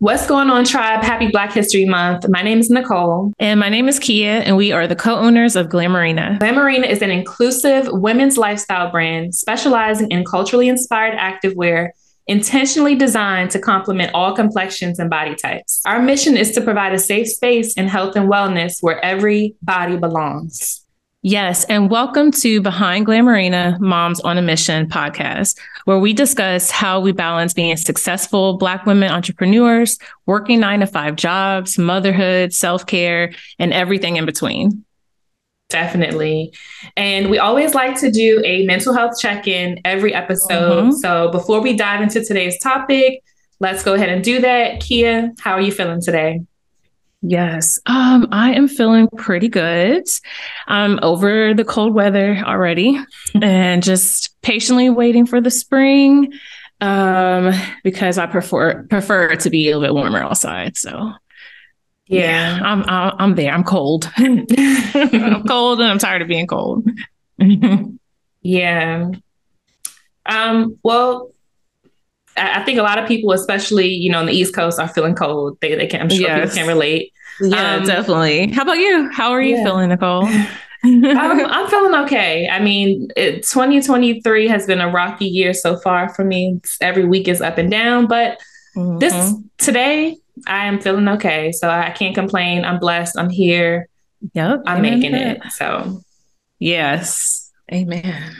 What's going on, Tribe? Happy Black History Month. My name is Nicole. And my name is Kia, and we are the co owners of Glamourina. Glamourina is an inclusive women's lifestyle brand specializing in culturally inspired activewear intentionally designed to complement all complexions and body types. Our mission is to provide a safe space in health and wellness where every body belongs. Yes, and welcome to Behind Glamourina Moms on a Mission podcast, where we discuss how we balance being successful Black women entrepreneurs, working nine to five jobs, motherhood, self care, and everything in between. Definitely. And we always like to do a mental health check in every episode. Mhm. So before we dive into today's topic, let's go ahead and do that. Kia, how are you feeling today? Yes, um, I am feeling pretty good. I'm over the cold weather already and just patiently waiting for the spring um, because I prefer prefer it to be a little bit warmer outside. So yeah, I'm I'm, there. I'm cold. I'm cold and I'm tired of being cold. Yeah. Um, well, I I think a lot of people, especially you know on the East Coast, are feeling cold. They, they can. I'm sure Yes. people can relate. yeah, Um, definitely. How about you? How are you yeah. feeling, Nicole? I'm, I'm feeling okay. I mean, it, 2023 has been a rocky year so far for me. It's- every week is up and down, but this Mhm. today I am feeling okay. So I can't complain. I'm blessed. I'm here. Yep, I'm amen making it. So Yes. Amen.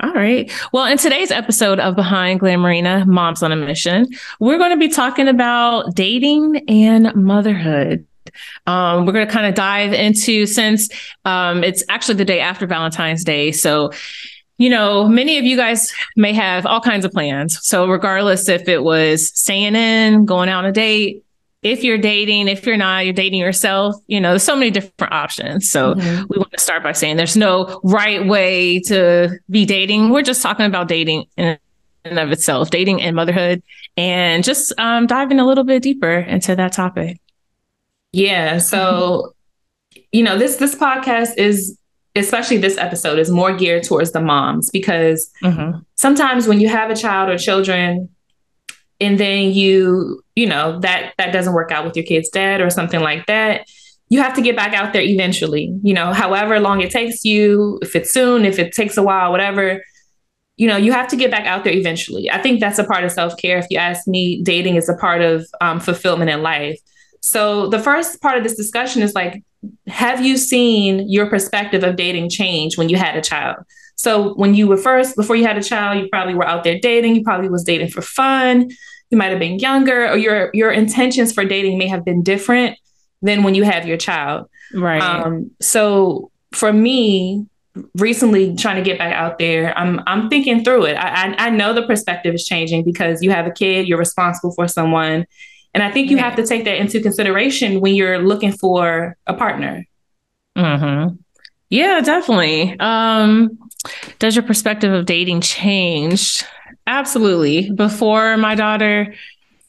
All right. Well, in today's episode of Behind Glamourina Moms on a Mission, we're going to be talking about dating and motherhood. Um, we're going to kind of dive into since um, it's actually the day after Valentine's Day. So, you know, many of you guys may have all kinds of plans. So, regardless if it was staying in, going out on a date, if you're dating, if you're not, you're dating yourself, you know, there's so many different options. So, Mhm. we want to start by saying there's no right way to be dating. We're just talking about dating in and of itself, dating and motherhood, and just um, diving a little bit deeper into that topic. yeah. So you know this this podcast is especially this episode is more geared towards the moms because Mhm. sometimes when you have a child or children and then you you know that that doesn't work out with your kid's dad or something like that you have to get back out there eventually you know however long it takes you if it's soon if it takes a while whatever you know you have to get back out there eventually i think that's a part of self-care if you ask me dating is a part of um, fulfillment in life so the first part of this discussion is like have you seen your perspective of dating change when you had a child so when you were first, before you had a child, you probably were out there dating. You probably was dating for fun. You might have been younger, or your your intentions for dating may have been different than when you have your child. Right. Um, so for me, recently trying to get back out there, I'm I'm thinking through it. I, I I know the perspective is changing because you have a kid, you're responsible for someone, and I think you have to take that into consideration when you're looking for a partner. hmm Yeah, definitely. Um, does your perspective of dating change? Absolutely. Before my daughter,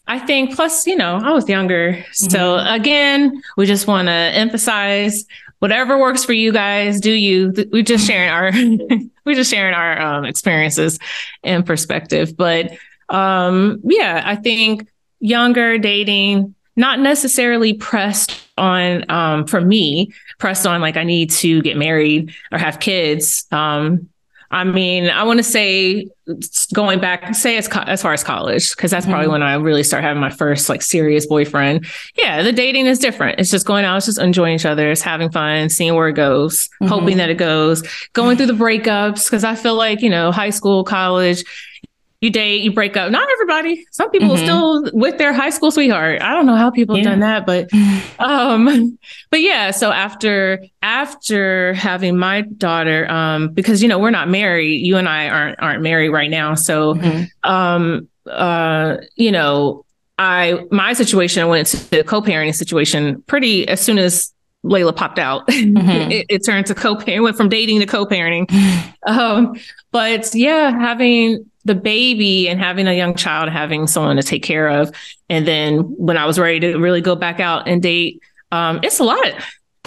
I think, plus, you know, I was younger. So again, we just want to emphasize whatever works for you guys, do you. We're just sharing our we're just sharing our um, experiences and perspective. But um, yeah, I think younger dating, not necessarily pressed on um, for me, pressed on like I need to get married or have kids. Um, I mean, I want to say going back, say as co- as far as college, because that's probably Mhm. when I really start having my first like serious boyfriend. Yeah, the dating is different. It's just going out, it's just enjoying each other, it's having fun, seeing where it goes, Mhm. hoping that it goes, going through the breakups. Because I feel like you know, high school, college, you date, you break up. Not everybody. Some people are Mhm. still with their high school sweetheart. I don't know how people have done that, but um but yeah so after after having my daughter um because you know we're not married you and i aren't aren't married right now so Mhm. um uh you know i my situation i went to the co-parenting situation pretty as soon as layla popped out Mhm. it, it turned to co-parent went from dating to co-parenting um but yeah having the baby and having a young child, having someone to take care of. And then when I was ready to really go back out and date, um, it's a lot.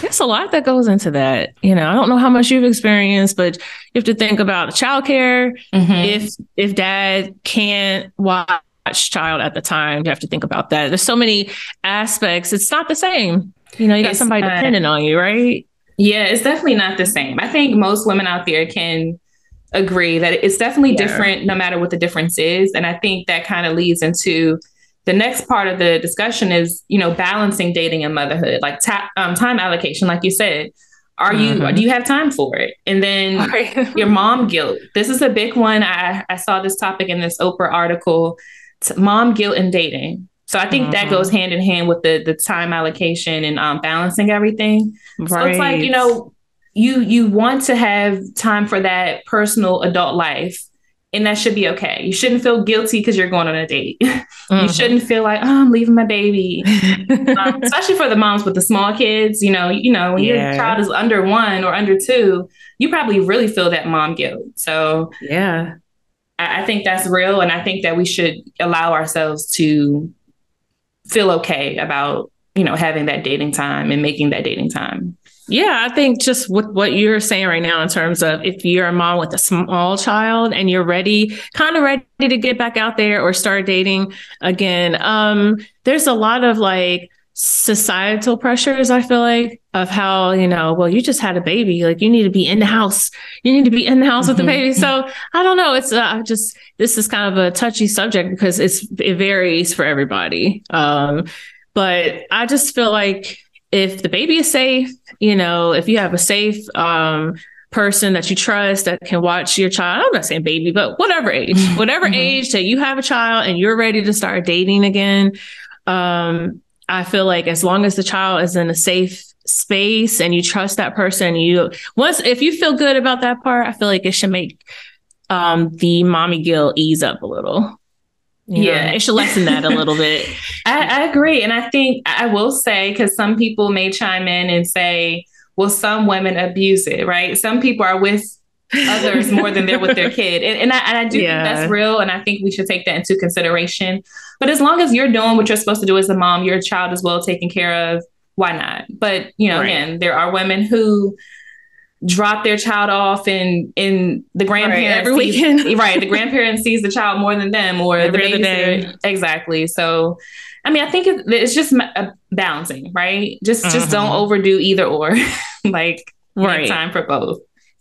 It's a lot that goes into that. You know, I don't know how much you've experienced, but you have to think about childcare. Mhm. If if dad can't watch child at the time, you have to think about that. There's so many aspects. It's not the same. You know, you got It's somebody not. dependent on you, right? Yeah, it's definitely not the same. I think most women out there can agree that it's definitely Yeah. different no matter what the difference is. And I think that kind of leads into the next part of the discussion is, you know, balancing dating and motherhood, like ta- um, time allocation, like you said. Are you, Mhm. do you have time for it? And then Right. your mom guilt. This is a big one. I, I saw this topic in this Oprah article t- mom guilt and dating. So I think that Mhm. goes hand in hand with the the time allocation and um, balancing everything. So it's like, you know, you you want to have time for that personal adult life. And that should be okay. You shouldn't feel guilty because you're going on a date. you Mhm. shouldn't feel like, oh, I'm leaving my baby. Um, especially for the moms with the small kids, you know, you know, when Yeah. your child is under one or under two, you probably really feel that mom guilt. So yeah. I, I think that's real, and I think that we should allow ourselves to feel okay about you know having that dating time and making that dating time. Yeah, I think just with what you're saying right now in terms of if you're a mom with a small child and you're ready, kind of ready to get back out there or start dating again, um, there's a lot of like societal pressures, I feel like, of how, you know, well, you just had a baby, like you need to be in the house. You need to be in the house with the Mhm. baby. So I don't know. It's uh, just, this is kind of a touchy subject because it's, it varies for everybody. Um, but I just feel like if the baby is safe, you know, if you have a safe um, person that you trust that can watch your child, I'm not saying baby, but whatever age, whatever Mhm. age that you have a child and you're ready to start dating again, um, I feel like as long as the child is in a safe space and you trust that person, you once if you feel good about that part, I feel like it should make um, the mommy guilt ease up a little. You know, Yeah. it should lessen that a little bit. I, I agree, and I think I will say because some people may chime in and say, "Well, some women abuse it, right? Some people are with others more than they're with their kid. And, and, I, and I do Yeah. think that's real. And I think we should take that into consideration. But as long as you're doing what you're supposed to do as a mom, your child is well taken care of, why not? But, you know, Right. again, there are women who drop their child off and in the grandparents every sees- weekend. right the grandparent sees the child more than them or Every the other day. babysitter exactly so i mean i think it, it's just uh, balancing right just just don't Mhm. overdo either or like Right. time for both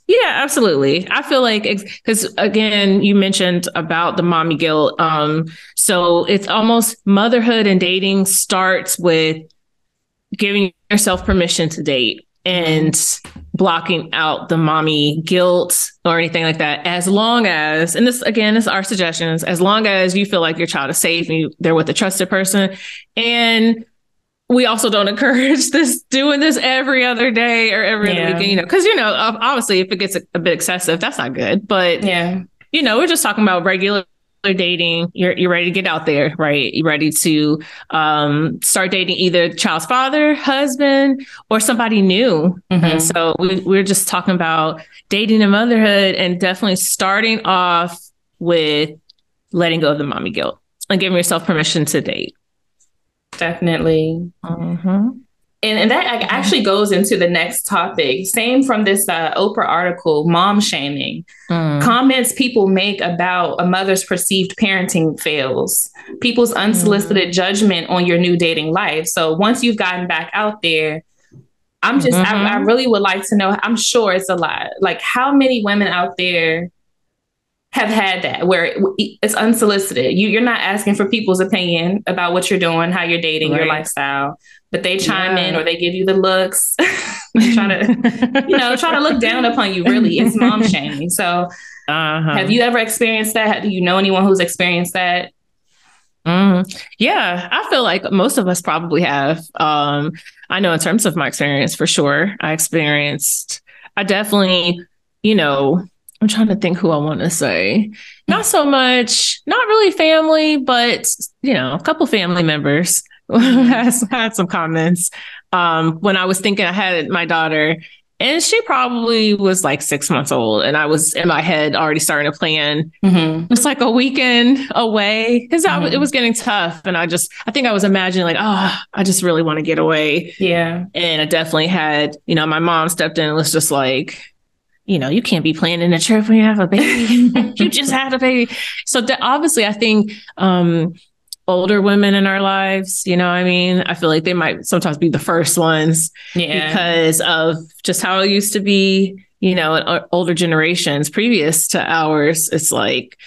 Yeah, absolutely. I feel like because again, you mentioned about the mommy guilt. Um, so it's almost motherhood and dating starts with giving yourself permission to date and blocking out the mommy guilt or anything like that. As long as, and this again is our suggestions, as long as you feel like your child is safe and you, they're with a trusted person, and we also don't encourage this doing this every other day or every other weekend, you know, because you know, obviously, if it gets a, a bit excessive, that's not good. But yeah you know, we're just talking about regular dating. You're you're ready to get out there, right? You're ready to um, start dating either child's father, husband, or somebody new. Mhm. And so we, we're just talking about dating and motherhood, and definitely starting off with letting go of the mommy guilt and giving yourself permission to date. definitely Mhm. And, and that ac- actually goes into the next topic. Same from this uh, oprah article mom shaming. Mm. comments people make about a mother's perceived parenting fails people's unsolicited judgment on your new dating life. So once you've gotten back out there i'm just I, I Mhm. really would like to know i'm sure it's a lot. Like how many women out there have had that where it's unsolicited? You, you're not asking for people's opinion about what you're doing how you're dating your lifestyle but they chime in or they give you the looks They try to you know try to look down upon you really it's mom shaming so Uh-huh. have you ever experienced that? Do you know anyone who's experienced that? Mm, yeah, I feel like most of us probably have. Um, I know in terms of my experience, for sure, I experienced. I definitely, you know, I'm trying to think who I want to say. Not so much, not really family, but you know, a couple family members has had some comments. Um, when I was thinking I had my daughter, And she probably was like six months old. And I was in my head already starting to plan Mhm. just like a weekend away because Mhm. it was getting tough. And I just, I think I was imagining like, oh, I just really want to get away. Yeah. And I definitely had, you know, my mom stepped in and was just like, you know, you can't be planning a trip when you have a baby. you just had a baby. So de- obviously, I think um, older women in our lives, you know, what I mean, I feel like they might sometimes be the first ones Yeah. because of just how it used to be, you know, in older generations previous to ours. It's like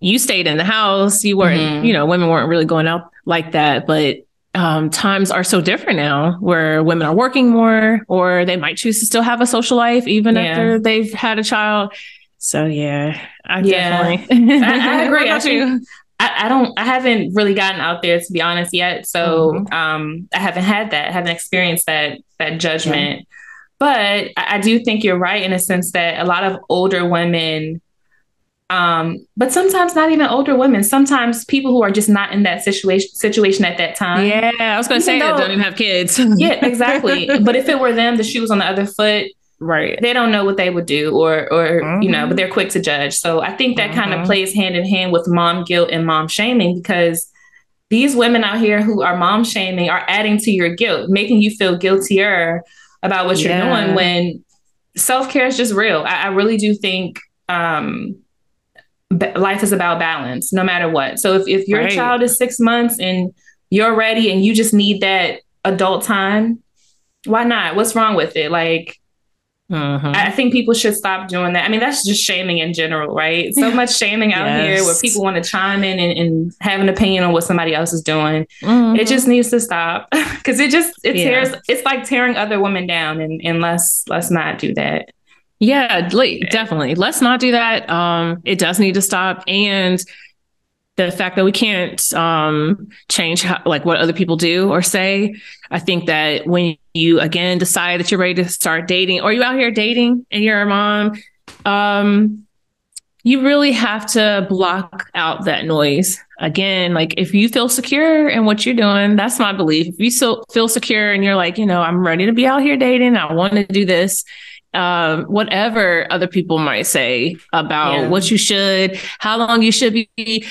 you stayed in the house, you weren't, Mhm. you know, women weren't really going out like that. But um, times are so different now where women are working more or they might choose to still have a social life even Yeah. after they've had a child. So, yeah, I Yeah. definitely I- I agree. I think- you? I, I don't I haven't really gotten out there to be honest yet. So Mm-hmm. um I haven't had that, haven't experienced that that judgment. But I, I do think you're right in a sense that a lot of older women um but sometimes not even older women, sometimes people who are just not in that situation situation at that time. Yeah, I was going to Even say that though- don't even have kids. Yeah, exactly. but if it were them, the shoe was on the other foot, right. they don't know what they would do or or you know but they're quick to judge. So i think that kind Mhm. of plays hand in hand with mom guilt and mom shaming because these women out here who are mom shaming are adding to your guilt making you feel guiltier about what you're doing when self-care is just real. I, I really do think um life is about balance no matter what. So if, if your Right. child is six months and you're ready and you just need that adult time why not? What's wrong with it? Like Mhm. I think people should stop doing that. I mean, that's just shaming in general, right? So much shaming out here where people want to chime in and, and have an opinion on what somebody else is doing. Mhm. It just needs to stop because it just it Yeah. tears. It's like tearing other women down, and, and let's let's not do that. Yeah, like, definitely. Let's not do that. Um, it does need to stop. And the fact that we can't um, change how, like what other people do or say. I think that when you again decide that you're ready to start dating, or you out here dating and you're a mom, um, you really have to block out that noise. Again, like if you feel secure in what you're doing, that's my belief. If you so feel secure and you're like, you know, I'm ready to be out here dating, I want to do this, um, whatever other people might say about Yeah. what you should, how long you should be.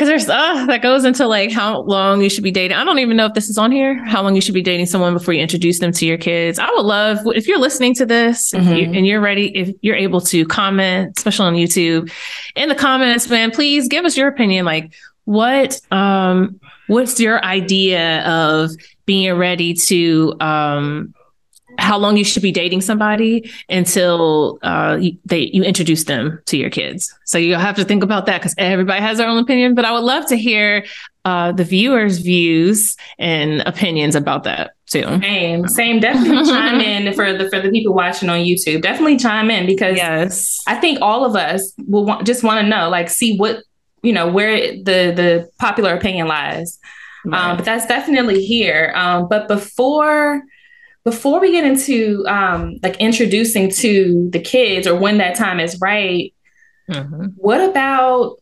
Because there's uh, that goes into like how long you should be dating. I don't even know if this is on here. How long you should be dating someone before you introduce them to your kids. I would love if you're listening to this if you, and you're ready. If you're able to comment, especially on YouTube, in the comments, man, please give us your opinion. Like, what um, what's your idea of being ready to um, how long you should be dating somebody until uh, you, they you introduce them to your kids. So you'll have to think about that because everybody has their own opinion. But I would love to hear uh, the viewers' views and opinions about that too. Same, same. Definitely chime in for the for the people watching on YouTube. Definitely chime in because Yes. I think all of us will want, just want to know, like, see what you know where the the popular opinion lies. Um, but that's definitely here. Um, but before before we get into um, like introducing to the kids or when that time is right, Mhm. what about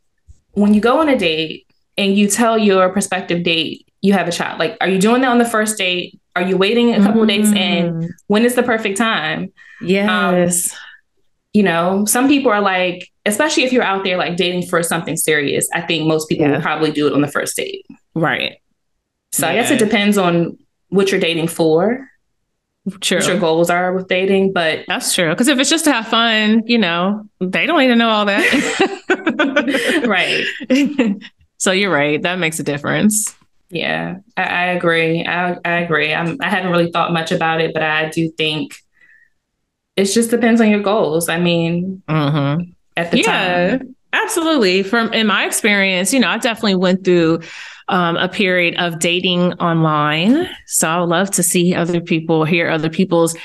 when you go on a date and you tell your prospective date you have a child? Like, are you doing that on the first date? Are you waiting a couple dates in? Mm. When is the perfect time? Yes. you know, some people are like, especially if you're out there like dating for something serious, I think most people Yeah. will probably do it on the first date. right. So I guess it depends on what you're dating for, True. what your goals are with dating. But That's true. Because if it's just to have fun, you know, they don't need to know all that. right. so you're right. That makes a difference. Yeah, I, I agree. I, I agree. I'm, I haven't really thought much about it, but I do think it just depends on your goals. I mean, Mm-hmm. at the yeah time. absolutely from in my experience you know i definitely went through um, a period of dating online. So i would love to see other people hear other people's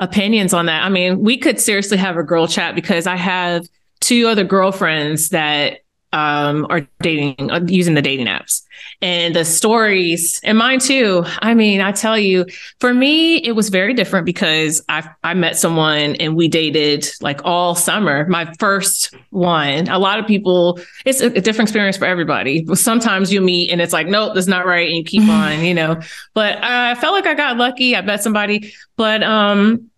opinions on that. I mean we could seriously have a girl chat because i have two other girlfriends that um, are dating uh, using the dating apps. And the stories and mine too. I mean i tell you for me it was very different because i i met someone and we dated like all summer my first one. A lot of people it's a, a different experience for everybody. Sometimes you meet and it's like nope that's not right and you keep on you know. But i felt like i got lucky i met somebody. But um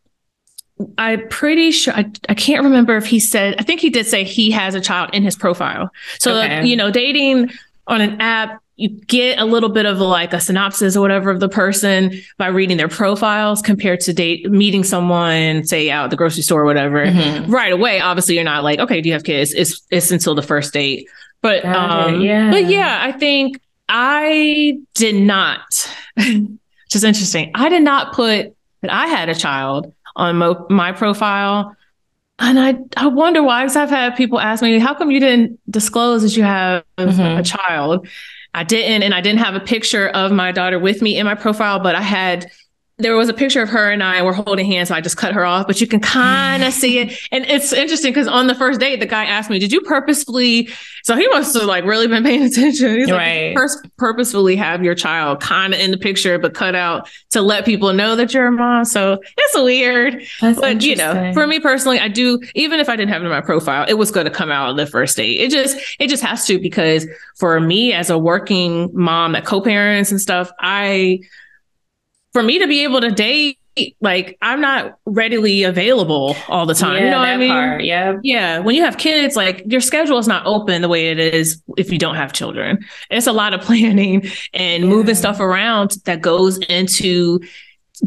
I'm pretty sure I, I can't remember if he said I think he did say he has a child in his profile. So Okay. you know, dating on an app, you get a little bit of like a synopsis or whatever of the person by reading their profiles compared to date meeting someone, say out at the grocery store or whatever. Mhm. Right away, obviously you're not like, okay, do you have kids? It's it's until the first date. But Got it, um yeah. but yeah, I think I did not which is interesting. I did not put that I had a child on mo- my profile. And I, I wonder why, because I've had people ask me, how come you didn't disclose that you have Mhm. a child? I didn't, and I didn't have a picture of my daughter with me in my profile, but I had, there was a picture of her and I were holding hands, so I just cut her off, but you can kind of see it. And it's interesting because on the first date, the guy asked me, Did you purposefully? So he must have like really been paying attention. He's like, Right. "Did you purposefully have your child kind of in the picture, but cut out to let people know that you're a mom. So it's weird. That's But you know, for me personally, I do. Even if I didn't have it in my profile, it was going to come out on the first date. It just, it just has to because for me as a working mom that co-parents and stuff, I, for me to be able to date, like I'm not readily available all the time. yeah, you know what I mean? part. Yeah. Yeah, when you have kids, like your schedule is not open the way it is if you don't have children. It's a lot of planning and Yeah. moving stuff around that goes into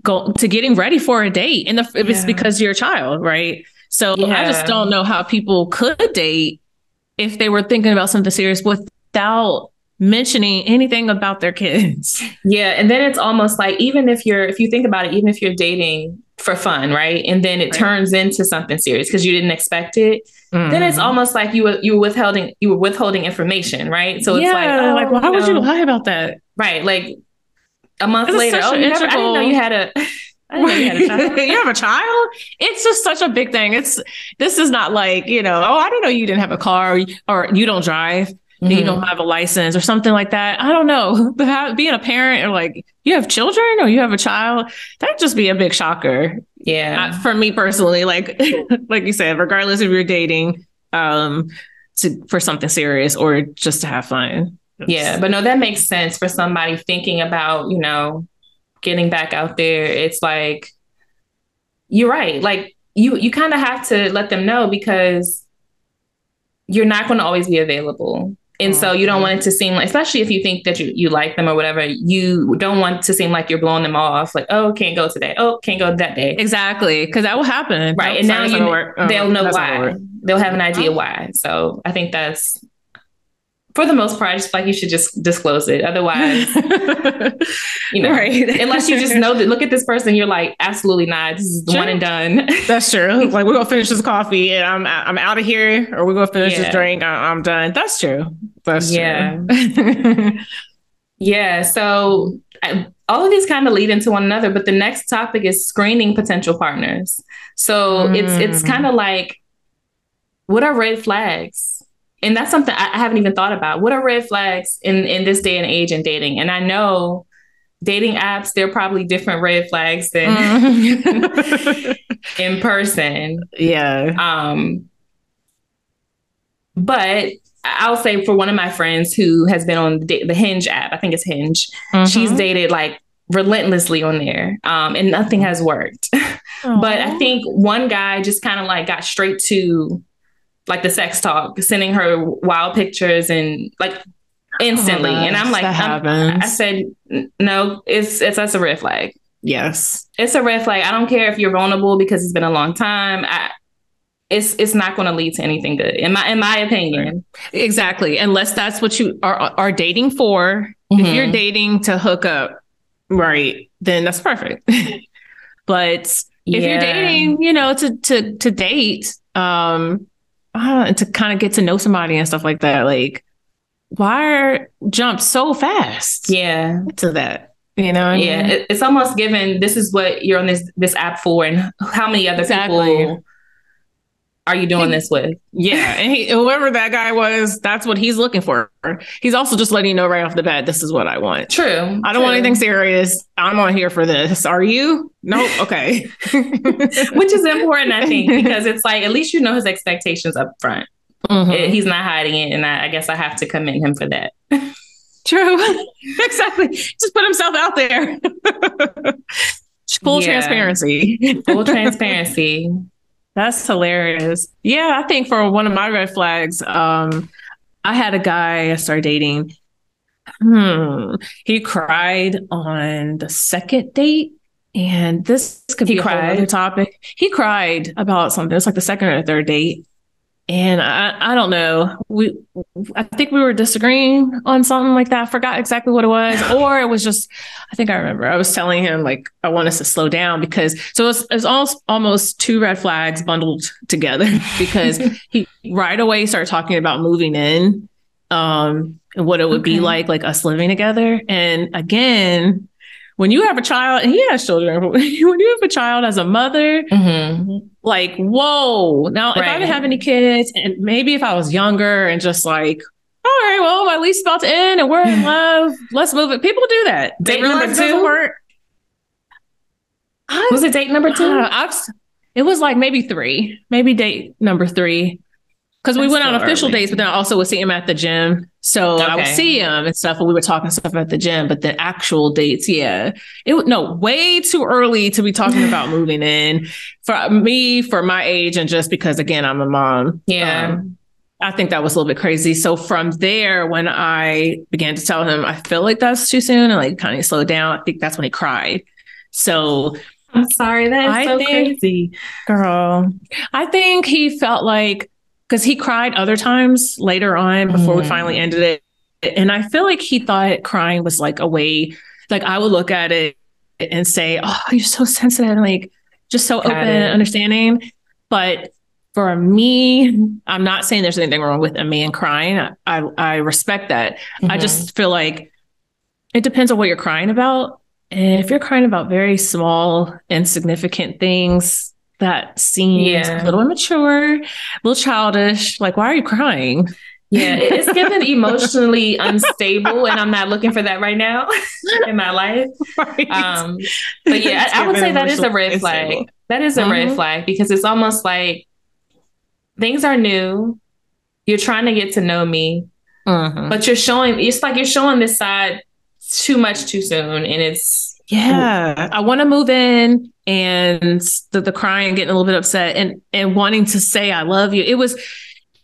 go to getting ready for a date. And the, if it's because you're a child, right? So I just don't know how people could date if they were thinking about something serious without mentioning anything about their kids. Yeah, and then it's almost like even if you're if you think about it, even if you're dating for fun, right? And then it Right. turns into something serious because you didn't expect it. Then Mm. it's almost like you were you were withholding you were withholding information, right? So it's yeah, like, oh, like why would you know, lie about that? Right, like a month It's later. Oh, you never, I didn't know you had a. I you you have a child? It's just such a big thing. It's this is not like, you know, oh, I didn't know you didn't have a car or, or you don't drive, that you don't have a license or something like that. I don't know. Being a parent or like you have children or you have a child, that'd just be a big shocker. Yeah, Uh, for me personally, like like you said, regardless if you're dating um to for something serious or just to have fun. yeah, but no, that makes sense for somebody thinking about you know getting back out there. It's like you're right. Like you you kind of have to let them know because you're not going to always be available. And so you don't want it to seem like, especially if you think that you, you like them or whatever, you don't want to seem like you're blowing them off. Like, oh, can't go today. Oh, can't go that day. Exactly, because that will happen. Right. And now you. Oh, they'll know that's not gonna why. They'll have an idea oh. why. So I think that's, for the most part, I just feel like you should just disclose it. Otherwise, you know, right. unless you just know that, look at this person, you're like, absolutely not. This is the Sure. one and done. That's true. Like we're gonna finish this coffee and I'm I'm out of here, or we're gonna finish Yeah. this drink. I, I'm done. That's true. That's Yeah. true. Yeah. So I, all of these kind of lead into one another, but the next topic is screening potential partners. So it's it's Mm. kind of like, what are red flags? And that's something I, haven't even thought about. What are red flags in in this day and age in dating? And I know dating apps, they're probably different red flags than Mhm. in person. yeah. Um, but I'll say for one of my friends who has been on the, the Hinge app, I think it's Hinge, she's Mhm. dated like relentlessly on there um, and nothing has worked. but I think one guy just kind of like got straight to like the sex talk, sending her wild pictures and like instantly. Oh, and I'm like, I'm- I said, no, it's, it's, that's a red flag. yes. It's a red flag. I don't care if you're vulnerable because it's been a long time. I, it's, it's not going to lead to anything good in my, in my opinion. Exactly. Unless that's what you are are dating for. If Mhm. you're dating to hook up, right, then that's perfect. but if you're dating, you know, to to to date, um, uh, and to kind of get to know somebody and stuff like that, like why jump so fast Yeah. to that? You know, what I Yeah, mean? it, it's almost given this is what you're on this this app for, and how many other Exactly. people are you doing this with? yeah. And he, whoever that guy was, that's what he's looking for. He's also just letting you know right off the bat, this is what I want. True. I don't want anything serious. I'm on here for this. Are you? Nope. Okay. which is important, I think, because it's like at least you know his expectations up front. Mhm. Eh, He's not hiding it, and I, I guess I have to commend him for that. True. exactly. Just put himself out there. Full Yeah. transparency. Full transparency. That's hilarious. Yeah, I think for one of my red flags, um, I had a guy I started dating. Hmm. He cried on the second date. And this could He be a whole other topic. He cried about something. It's like the second or third date. And I, I don't know. We I think we were disagreeing on something like that. I forgot exactly what it was. Or it was just I think I remember. I was telling him like I want us to slow down because so it was, it was almost almost two red flags bundled together because he right away started talking about moving in um and what it would be like like us living together. And again, when you have a child and he has children, when you have a child as a mother, hmm like whoa. Now if i didn't have any kids and maybe if i was younger and just like all right well my lease is about to end and we're in love let's move it. People do that. Date number two? I, Was it date number two? uh, I've, it was like maybe three maybe date number three because we went on official early. dates but then i also would see him at the gym so i would Okay. see him and stuff and we were talking stuff at the gym but the actual dates yeah it no way too early to be talking about moving in for me for my age and just because again i'm a mom Yeah. um, i think that was a little bit crazy so from there when i began to tell him i feel like that's too soon and like kind of slowed down i think that's when he cried so I'm sorry. That is I so think- crazy. girl i think he felt like because he cried other times later on before we Mm. finally ended it and i feel like he thought crying was like a way like i would look at it and say oh you're so sensitive and like just so Got open it. and understanding but for me i'm not saying there's anything wrong with a man crying i i, I respect that I Mhm. just feel like it depends on what you're crying about. And if you're crying about very small, insignificant things that seem Yeah. a little immature, a little childish, like, why are you crying? Yeah, it's given emotionally unstable, and I'm not looking for that right now in my life. Right. Um, but yeah, I, I would say that is a red flag. unstable. That is a red Mhm. flag because it's almost like things are new. You're trying to get to know me, Mhm. but you're showing. It's like you're showing this side too much too soon, and it's Yeah, I want to move in, and the, the crying, getting a little bit upset, and and wanting to say I love you. It was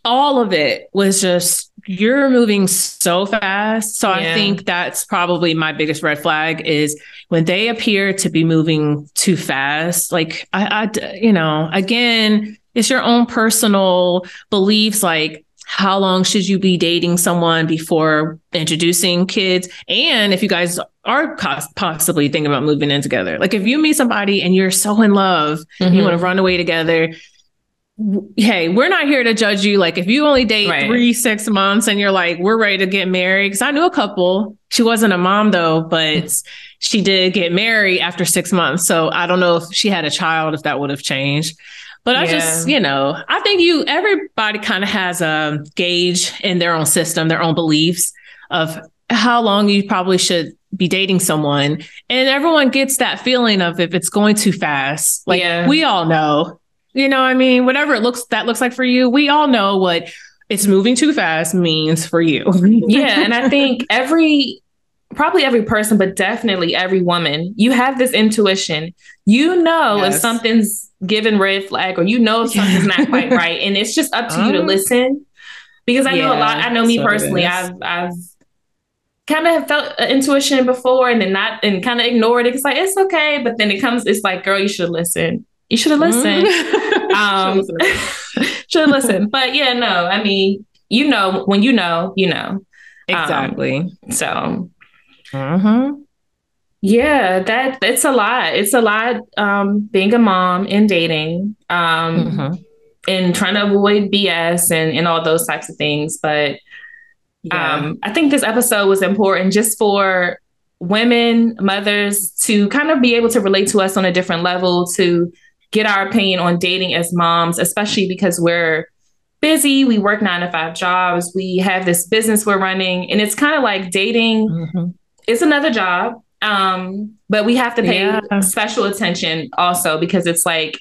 all of it was just you're moving so fast. So I think that's probably my biggest red flag is when they appear to be moving too fast. Like I, you know, again, it's your own personal beliefs, like. How long should you be dating someone before introducing kids? And if you guys are possibly thinking about moving in together. Like if you meet somebody and you're so in love, and you mm-hmm. want to run away together. Hey, we're not here to judge you. Like if you only date Right. three, six months and you're like, we're ready to get married. Cause I knew a couple. She wasn't a mom though, but mm-hmm. she did get married after six months. So I don't know if she had a child, if that would have changed. But I just, you know, I think you everybody kind of has a gauge in their own system, their own beliefs of how long you probably should be dating someone. And everyone gets that feeling of if it's going too fast. Like Yeah. we all know. You know, I mean, whatever it looks that looks like for you, we all know what it's moving too fast means for you. yeah and i think every probably every person but definitely every woman. You have this intuition. You know if something's given red flag or you know if something's not quite right and it's just up to you to Um, listen. Because i know a lot i know me so personally i've i've kind of felt intuition before and then not and kind of ignored it it's like it's okay but then it comes it's like girl you should listen you should have listened. Um should have listened. But yeah no i mean you know when you know you know. Exactly. so Mhm. yeah, that it's a lot. It's a lot um being a mom and dating. Um Mhm. and trying to avoid BS and, and all those types of things. But Yeah. um I think this episode was important just for women, mothers to kind of be able to relate to us on a different level, to get our opinion on dating as moms, especially because we're busy, we work nine to five jobs, we have this business we're running, and it's kind of like dating Mhm. It's another job um but we have to pay Yeah. special attention also because it's like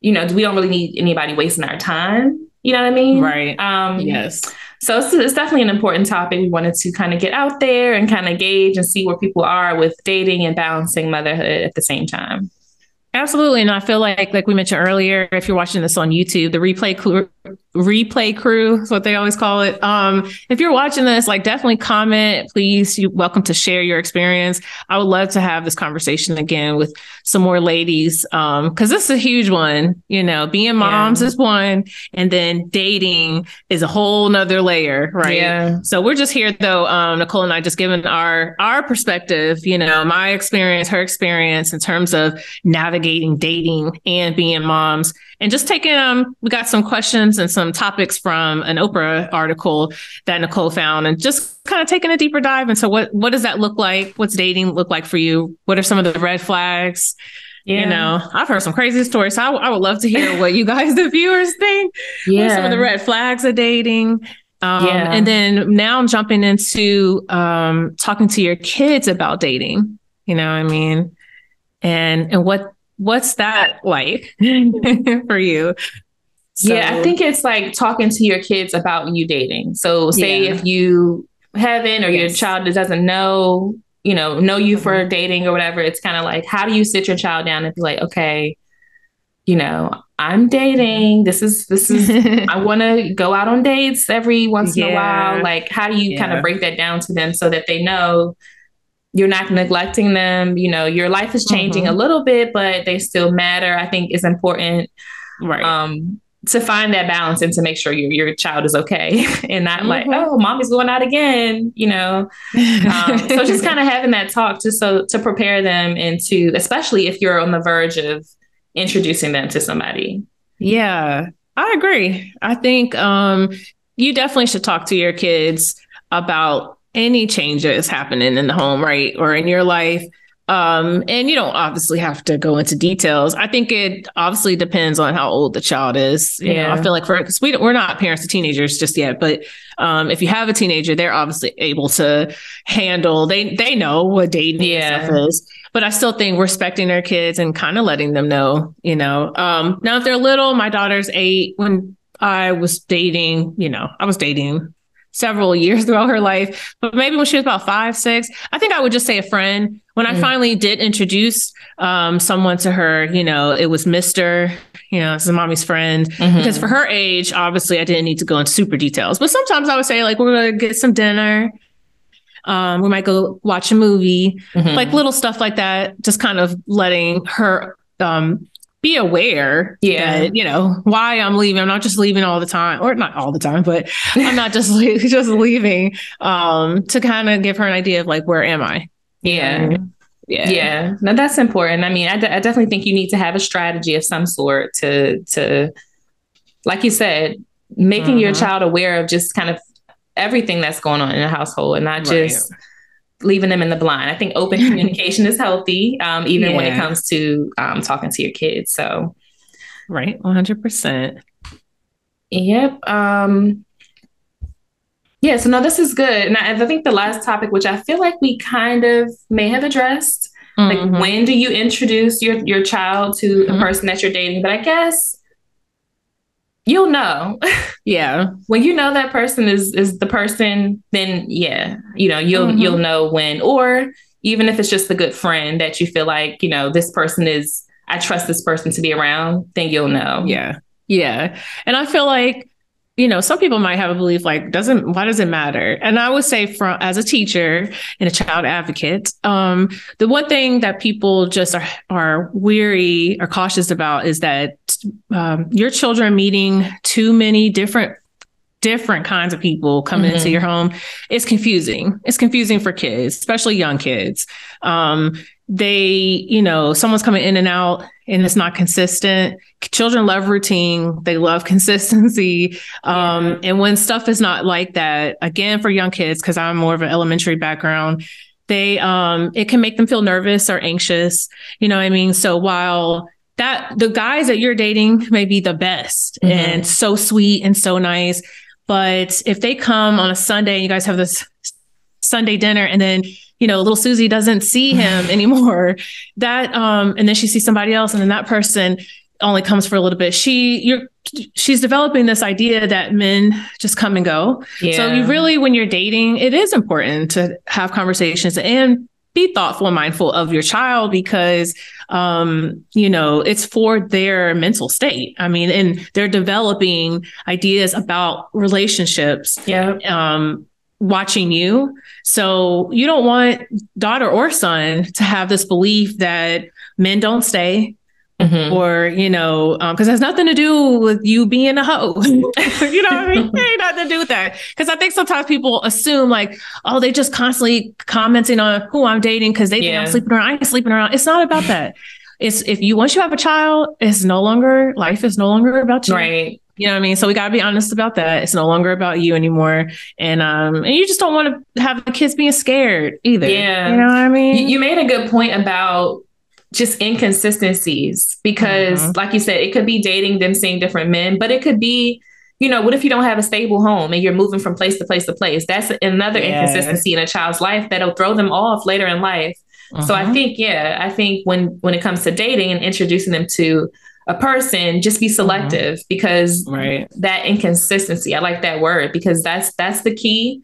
you know we don't really need anybody wasting our time You know what I mean? Right. Um, Yes. So it's, it's definitely an important topic. We wanted to kind of get out there and kind of gauge and see where people are with dating and balancing motherhood at the same time. Absolutely. And I feel like, like we mentioned earlier, if you're watching this on YouTube, the replay replay crew is what they always call it. Um, if you're watching this, like definitely comment, please. You're welcome to share your experience. I would love to have this conversation again with some more ladies. Um, cause this is a huge one, you know, being moms Yeah. is one and then dating is a whole nother layer, right? Yeah. So we're just here though, um, Nicole and I just giving our our perspective, you know, my experience, her experience in terms of navigating dating and being moms. And just taking um, we got some questions and some topics from an Oprah article that Nicole found and just kind of taking a deeper dive into what what does that look like? What's dating look like for you? What are some of the red flags? Yeah. You know, I've heard some crazy stories. So I, I would love to hear what you guys, the viewers, think. What are some of the red flags of dating? Um, Yeah. And then now I'm jumping into um, talking to your kids about dating. You know what I mean? And and what what's that like for you? yeah, I think it's like talking to your kids about you dating. So say Yeah. if you haven't or your child doesn't know, you know, know you for Mm-hmm. dating or whatever, it's kind of like how do you sit your child down and be like, okay, you know, I'm dating. This is this is I want to go out on dates every once in a while. Like, how do you kind of break that down to them so that they know you're not neglecting them? You know, your life is changing Mhm. a little bit, but they still matter. I think is important right. um, to find that balance and to make sure your your child is okay and not like, Mhm. oh, mommy's going out again. You know, um, so just kind of having that talk just so to prepare them into, especially if you're on the verge of introducing them to somebody. Yeah, I agree. I think um, you definitely should talk to your kids about any changes happening in the home, right? Or in your life. Um, and you don't obviously have to go into details. I think it obviously depends on how old the child is. You know, Yeah. I feel like for because we we're not parents of teenagers just yet, but um, if you have a teenager, they're obviously able to handle. They they know what dating Yeah. stuff is but I still think respecting their kids and kind of letting them know, you know. Um, now, if they're little, my daughter's eight. When I was dating, you know, I was dating several years throughout her life, but maybe when she was about five, six, I think I would just say a friend. When I Mm. finally did introduce um, someone to her, you know, it was Mr. You know, this is mommy's friend. Mm-hmm. Because for her age, obviously, I didn't need to go into super details. But sometimes I would say, like, we're going to get some dinner. Um, we might go watch a movie Mhm. like little stuff like that just kind of letting her um be aware Yeah. that, you know why i'm leaving i'm not just leaving all the time or not all the time but i'm not just le- just leaving um to kind of give her an idea of like where am i yeah. yeah Yeah, no, that's important. I mean, I, definitely think you need to have a strategy of some sort to to, like you said, making your Mhm. child aware of just kind of everything that's going on in the household and not Right. just leaving them in the blind. I think open communication is healthy, um, even when it comes to um, talking to your kids. So, right 100% yep. Um, yeah, so no, this is good. And I, I think the last topic, which I feel like we kind of may have addressed, like Mhm. when do you introduce your your child to the Mhm. person that you're dating but i guess you'll know yeah when you know that person is is the person then yeah you know you'll Mhm. you'll know when or even if it's just a good friend that you feel like you know this person is i trust this person to be around then you'll know Yeah. Yeah. And I feel like, you know, some people might have a belief like, doesn't, why does it matter? And I would say from, as a teacher and a child advocate, um, the one thing that people just are, are weary or cautious about is that, um, your children meeting too many different different kinds of people coming into Mhm. your home is confusing. It's confusing for kids, especially young kids. Um, they, you know, someone's coming in and out and it's not consistent. Children love routine. They love consistency. Um, and when stuff is not like that, again, for young kids, because I'm more of an elementary background, they um it can make them feel nervous or anxious. You know what I mean? So while that the guys that you're dating may be the best Mhm. and so sweet and so nice. But if they come on a Sunday and you guys have this Sunday dinner and then you know little Susie doesn't see him anymore that um and then she sees somebody else and then that person only comes for a little bit. She you're she's developing this idea that men just come and go. Yeah. So you really when you're dating, it is important to have conversations and be thoughtful and mindful of your child because um you know it's for their mental state i mean and they're developing ideas about relationships yeah. um, watching you. So you don't want daughter or son to have this belief that men don't stay Mhm. or, you know, because it has nothing to do with you being a hoe. you know what I mean? It ain't nothing to do with that. Because I think sometimes people assume like, oh, they just constantly commenting on who I'm dating because they think I'm sleeping around. I ain't sleeping around. It's not about that. It's if you once you have a child, it's no longer life is no longer about you. Right. You know what I mean? So we gotta be honest about that. It's no longer about you anymore. And um and you just don't want to have the kids being scared either. Yeah. You know what I mean? You, you made a good point about just inconsistencies because, Mhm. like you said, it could be dating them seeing different men, but it could be, you know, what if you don't have a stable home and you're moving from place to place to place? That's another Yes. inconsistency in a child's life that'll throw them off later in life. So I Mhm. think, yeah, I think when when it comes to dating and introducing them to a person, just be selective because right. that inconsistency, I like that word because that's that's the key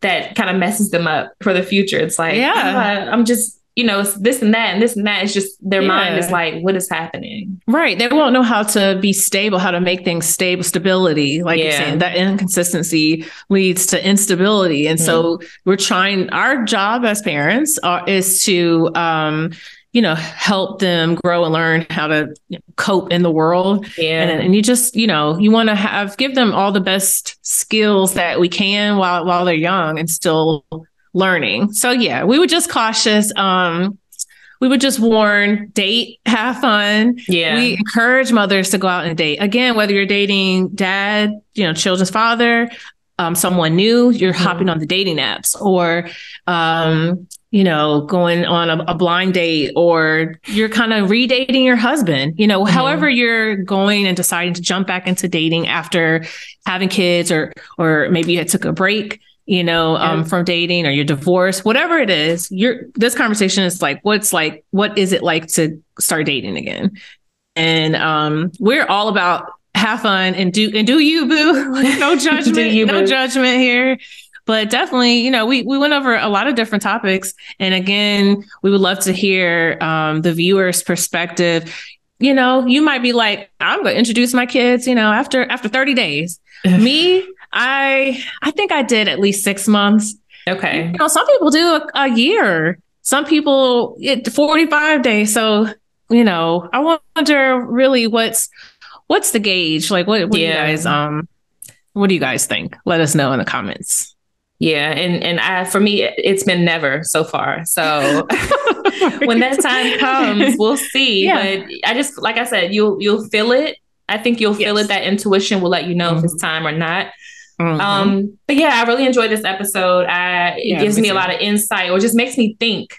that kind of messes them up for the future. It's like, Yeah. "Ah, I'm just, you know, it's this and that and this and that. It's just their mind is like, what is happening? Right. They won't know how to be stable, how to make things stable, stability. Like you're saying, that inconsistency leads to instability. And so we're trying, our job as parents are, is to, um, you know, help them grow and learn how to you know, cope in the world. Yeah. And, and you just, you know, you want to have, give them all the best skills that we can while, while they're young and still learning. So yeah, we were just cautious. Um, we would just warn, date, have fun. yeah. We encourage mothers to go out and date. Again, whether you're dating dad, you know, children's father, um, someone new, you're Mhm. hopping on the dating apps, or um, you know, going on a, a blind date, or you're kind of redating your husband. You know, Mhm. however you're going and deciding to jump back into dating after having kids, or or maybe you took a break. You know, um, Yeah. from dating or you're divorced, whatever it is, you're this conversation is like, what's like, what is it like to start dating again? and um we're all about have fun and do and do you boo Like, no judgment you, no boo. judgment here but definitely you know we we went over a lot of different topics and again we would love to hear um the viewers perspective you know you might be like i'm going to introduce my kids you know after after 30 days me i i think i did at least 6 months okay. you know, some people do a, a year. Some people it 45 days. So, you know, I wonder really what's what's the gauge? Like what, what do you guys um what do you guys think? Let us know in the comments. Yeah. And and I for me it's been never so far. So when that time comes, we'll see. Yeah. But I just like I said, you'll you'll feel it. I think you'll feel Yes. it. That intuition will let you know if it's time or not. Mhm. Um, but yeah, I really enjoyed this episode. I, it Yeah, gives me me a lot of insight, or just makes me think.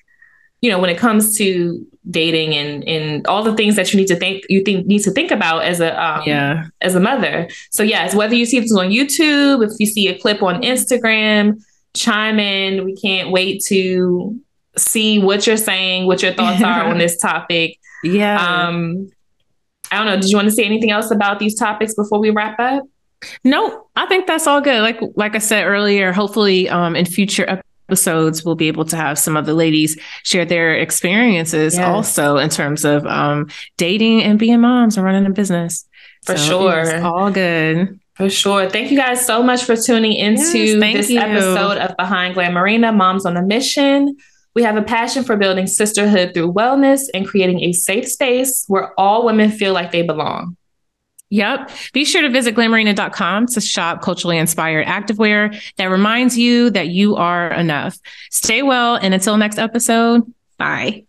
You know, when it comes to dating and and all the things that you need to think, you think need to think about as a um, yeah. as a mother. So yes, whether you see this on YouTube, if you see a clip on Instagram, chime in. We can't wait to see what you're saying, what your thoughts are on this topic. Yeah. Um, I don't know. Did you want to say anything else about these topics before we wrap up? No, I think that's all good. Like like I said earlier, hopefully um in future episodes we'll be able to have some of the ladies share their experiences Yes. also in terms of um dating and being moms and running a business. For So sure. it's all good. For sure. Thank you guys so much for tuning into Yes, this you. episode of Behind Glamourina Moms on a Mission. We have a passion for building sisterhood through wellness and creating a safe space where all women feel like they belong. Yep. Be sure to visit glamourina.com to shop culturally inspired activewear that reminds you that you are enough. Stay well and until next episode, bye.